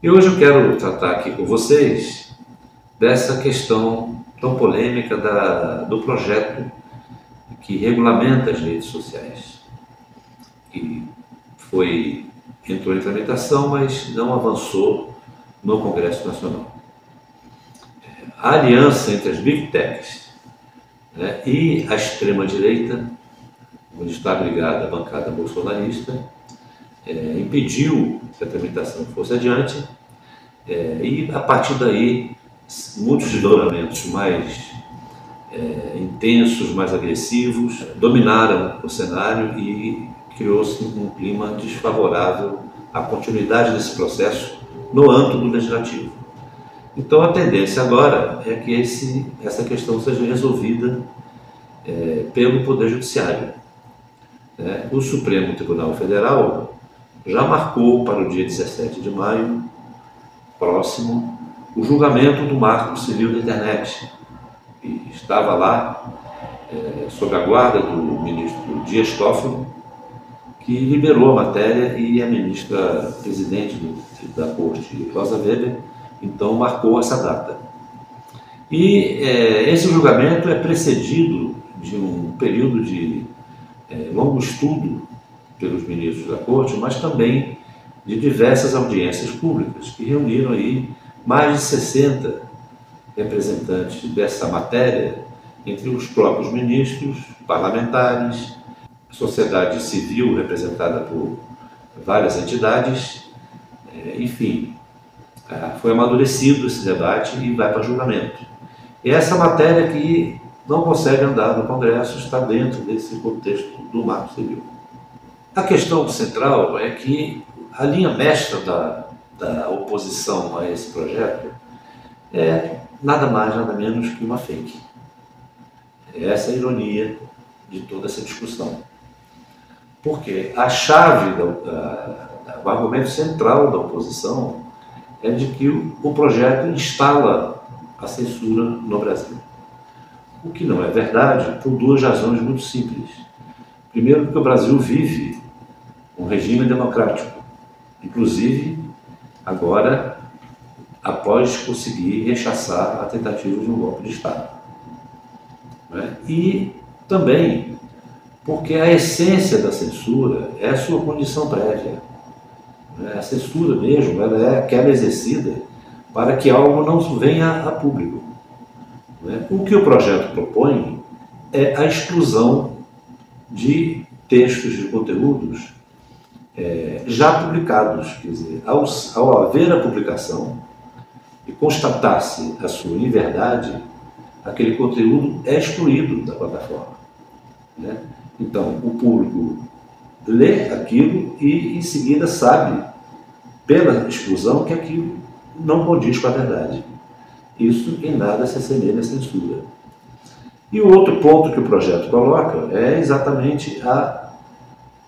E hoje eu quero tratar aqui com vocês dessa questão tão polêmica da, do projeto que regulamenta as redes sociais, que foi entrou em tramitação, mas não avançou no Congresso Nacional. A aliança entre as big techs né, e a extrema-direita, onde está ligada a bancada bolsonarista, é, impediu que a tramitação fosse adiante é, e, a partir daí, muitos desdobramentos mais é, intensos, mais agressivos, dominaram o cenário e criou-se um clima desfavorável à continuidade desse processo no âmbito do legislativo. Então a tendência agora é que esse, essa questão seja resolvida é, pelo Poder Judiciário. É, o Supremo Tribunal Federal já marcou para o dia 17 de maio, próximo, o julgamento do marco civil da internet. E estava lá, é, sob a guarda do ministro Dias Toffoli, que liberou a matéria e a ministra presidente da corte, Rosa Weber, então marcou essa data. E é, esse julgamento é precedido de um período de é, longo estudo pelos ministros da corte, mas também de diversas audiências públicas, que reuniram aí mais de 60 representantes dessa matéria, entre os próprios ministros, parlamentares, sociedade civil representada por várias entidades, é, enfim, é, foi amadurecido esse debate e vai para julgamento. E essa matéria que não consegue andar no Congresso está dentro desse contexto do Marco Civil. A questão central é que a linha mestra da, da oposição a esse projeto é nada mais, nada menos que uma fake. Essa é a ironia de toda essa discussão. Porque a chave, da, da, o argumento central da oposição é de que o, o projeto instala a censura no Brasil. O que não é verdade por duas razões muito simples. Primeiro, porque o Brasil vive um regime democrático, inclusive agora após conseguir rechaçar a tentativa de um golpe de Estado. Né? E também porque a essência da censura é a sua condição prévia. Né? A censura mesmo, ela é aquela exercida para que algo não venha a público. Né? O que o projeto propõe é a exclusão de textos, de conteúdos é, já publicados. Quer dizer, ao, ao haver a publicação e constatar-se a sua inverdade, aquele conteúdo é excluído da plataforma. Né? Então, o público lê aquilo e, em seguida, sabe, pela exclusão, que aquilo não condiz com a verdade. Isso em nada se assemelha à censura. E o outro ponto que o projeto coloca é exatamente a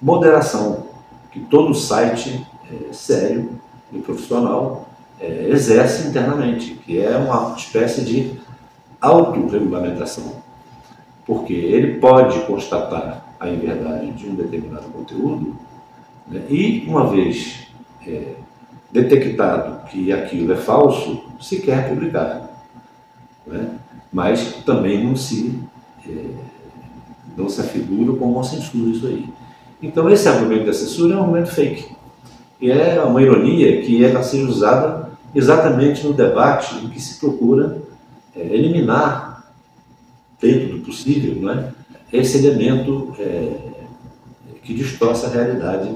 moderação que todo site é, sério e profissional é, exerce internamente, que é uma espécie de autorregulamentação. Porque ele pode constatar a inverdade de um determinado conteúdo né, e, uma vez é, detectado que aquilo é falso, se quer publicar. Né? Mas também não se, é, não se afigura como uma censura isso aí. Então, esse argumento da censura é um argumento fake. E é uma ironia que ela seja usada exatamente no debate em que se procura é, eliminar, dentro do possível, não é? esse elemento é, que distorce a realidade é,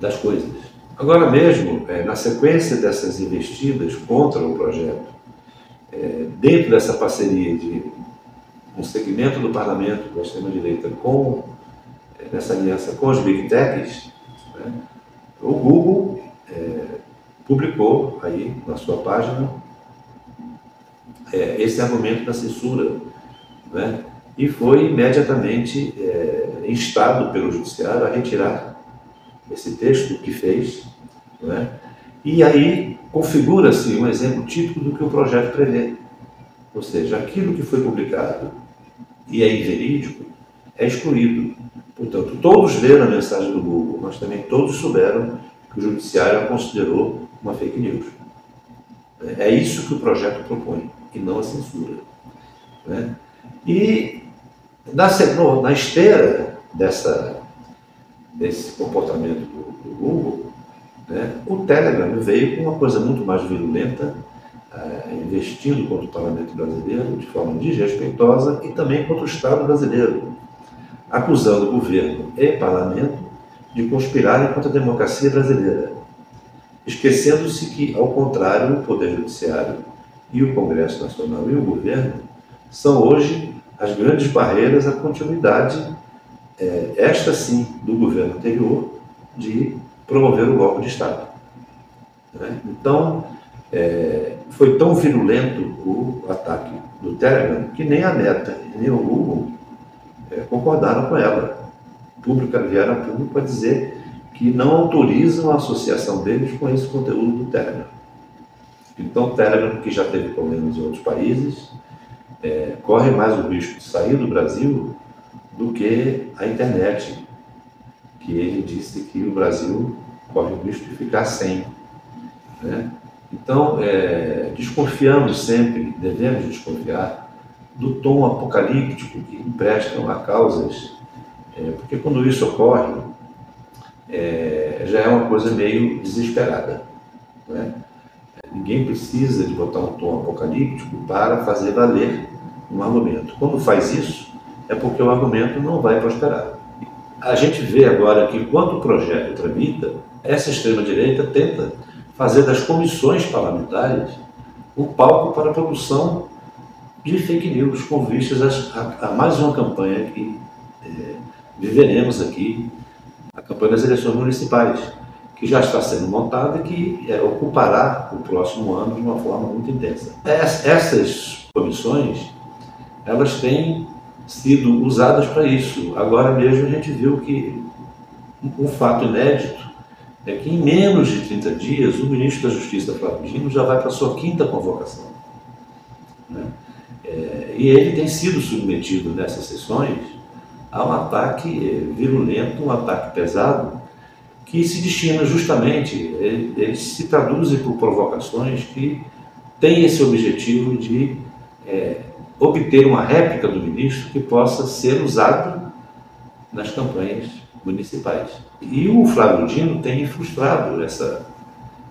das coisas. Agora mesmo, é, na sequência dessas investidas contra o projeto, é, dentro dessa parceria de um segmento do parlamento da extrema-direita com nessa aliança com os Big Techs, né, o Google é, publicou aí na sua página é, esse argumento da censura, né, e foi imediatamente é, instado pelo judiciário a retirar esse texto que fez, né, e aí configura-se um exemplo típico do que o projeto prevê. Ou seja, aquilo que foi publicado e é inverídico é excluído. Portanto, todos leram a mensagem do Google, mas também todos souberam que o judiciário a considerou uma fake news. É isso que o projeto propõe, e não a censura. Né? E na, na esteira dessa, desse comportamento do, do Google, né, o Telegram veio com uma coisa muito mais virulenta, uh, investindo contra o parlamento brasileiro de forma desrespeitosa e também contra o Estado brasileiro, acusando o governo e parlamento de conspirarem contra a democracia brasileira, esquecendo-se que, ao contrário, o Poder Judiciário e o Congresso Nacional e o governo são hoje as grandes barreiras à continuidade, é, esta sim, do governo anterior, de promover o golpe de Estado. Né? Então, é, foi tão virulento o ataque do Telegram que nem a Meta nem o Google é, concordaram com ela. Pública vieram a público para dizer que não autorizam a associação deles com esse conteúdo do Telegram. Então, o Telegram, que já teve problemas em outros países, é, corre mais o risco de sair do Brasil do que a internet, que ele disse que o Brasil corre o risco de ficar sem. Né? Então, é, desconfiamos sempre, devemos desconfiar, do tom apocalíptico que emprestam a causas, é, porque quando isso ocorre, é, já é uma coisa meio desesperada. Né? Ninguém precisa de botar um tom apocalíptico para fazer valer um argumento. Quando faz isso, é porque o argumento não vai prosperar. A gente vê agora que, quando o projeto tramita, essa extrema-direita tenta fazer das comissões parlamentares o palco para a produção de fake news, com vistas a, a, mais uma campanha que é, viveremos aqui, a campanha das eleições municipais, que já está sendo montada e que é, ocupará o próximo ano de uma forma muito intensa. essas comissões, elas têm sido usadas para isso. Agora mesmo a gente viu que um fato inédito é que em menos de 30 dias o ministro da Justiça, Flávio Dino, já vai para a sua quinta convocação. Né? E ele tem sido submetido nessas sessões a um ataque é, virulento, um ataque pesado, que se destina justamente, ele, se traduzem por provocações que têm esse objetivo de é, obter uma réplica do ministro que possa ser usado nas campanhas municipais. E o Flávio Dino tem frustrado essa,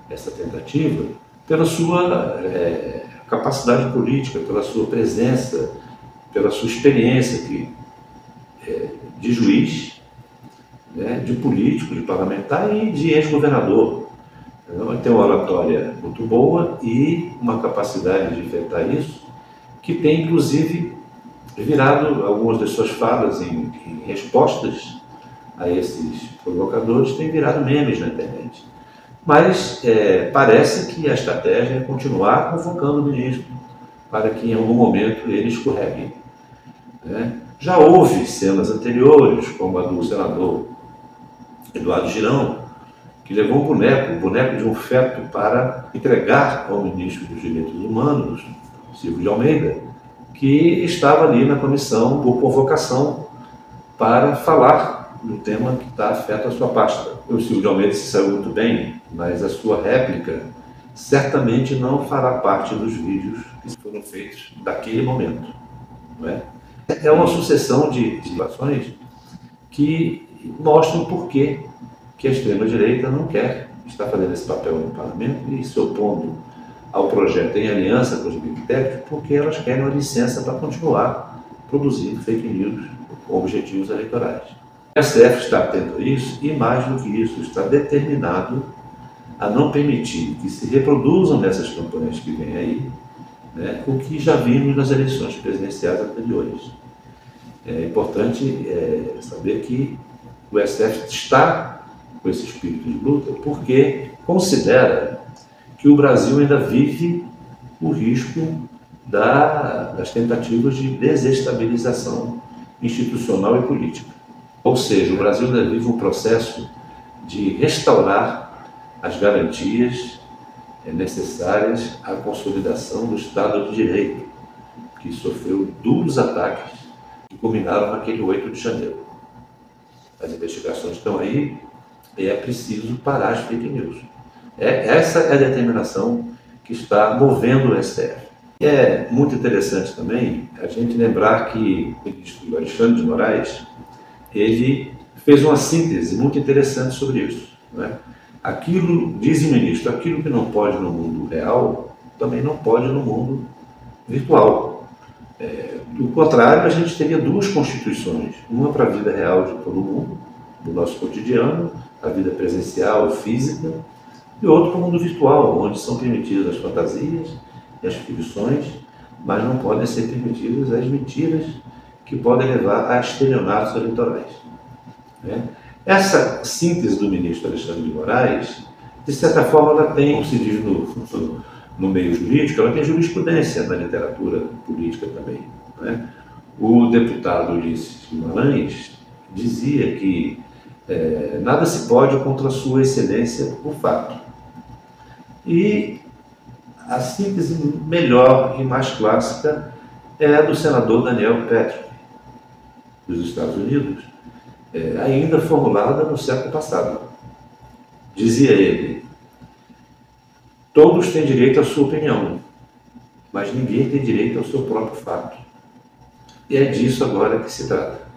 essa tentativa pela sua é, capacidade política, pela sua presença, pela sua experiência que, é, de juiz, né, de político, de parlamentar e de ex-governador. Então, ele tem uma oratória muito boa e uma capacidade de enfrentar isso, que tem inclusive virado algumas das suas falas em, em respostas a esses provocadores tem virado memes na internet. Mas é, parece que a estratégia é continuar convocando o ministro para que em algum momento ele escorregue. Né? Já houve cenas anteriores, como a do senador Eduardo Girão, que levou um boneco, um boneco de um feto, para entregar ao ministro dos Direitos Humanos, Silvio de Almeida, que estava ali na comissão por convocação para falar no tema que está afeto à sua pasta. O Silvio de Almeida se saiu muito bem, mas a sua réplica certamente não fará parte dos vídeos que foram feitos daquele momento. Não é? é uma sucessão de, situações que mostram por que, a extrema-direita não quer estar fazendo esse papel no parlamento e se opondo ao projeto em aliança com os big porque elas querem uma licença para continuar produzindo fake news com objetivos eleitorais. O STF está atento a isso e, mais do que isso, está determinado a não permitir que se reproduzam nessas campanhas que vêm aí né, o que já vimos nas eleições presidenciais anteriores. É importante é, saber que o STF está com esse espírito de luta porque considera que o Brasil ainda vive o risco da, das tentativas de desestabilização institucional e política. Ou seja, o Brasil ainda vive um processo de restaurar as garantias eh, necessárias à consolidação do Estado de Direito, que sofreu duros ataques que culminaram naquele 8 de janeiro. As investigações estão aí e é preciso parar as fake news. É, essa é a determinação que está movendo o STF. É muito interessante também a gente lembrar que o ministro Alexandre de Moraes, ele fez uma síntese muito interessante sobre isso. Né? Aquilo, diz o ministro, aquilo que não pode no mundo real, também não pode no mundo virtual. É, do contrário, a gente teria duas constituições, uma para a vida real de todo mundo, do nosso cotidiano, a vida presencial, física, e outro para o mundo virtual, onde são permitidas as fantasias e as ficções, mas não podem ser permitidas as mentiras que podem levar a estelionatos eleitorais. Né? Essa síntese do ministro Alexandre de Moraes, de certa forma, ela tem, como se diz no, no meio jurídico, ela tem jurisprudência na literatura política também. Né? O deputado Ulisses Guimarães dizia que é, nada se pode contra Sua Excelência por fato. E a síntese melhor e mais clássica é a do senador Daniel Patrick, dos Estados Unidos, é, ainda formulada no século passado. Dizia ele: Todos têm direito à sua opinião, mas ninguém tem direito ao seu próprio fato. E é disso agora que se trata.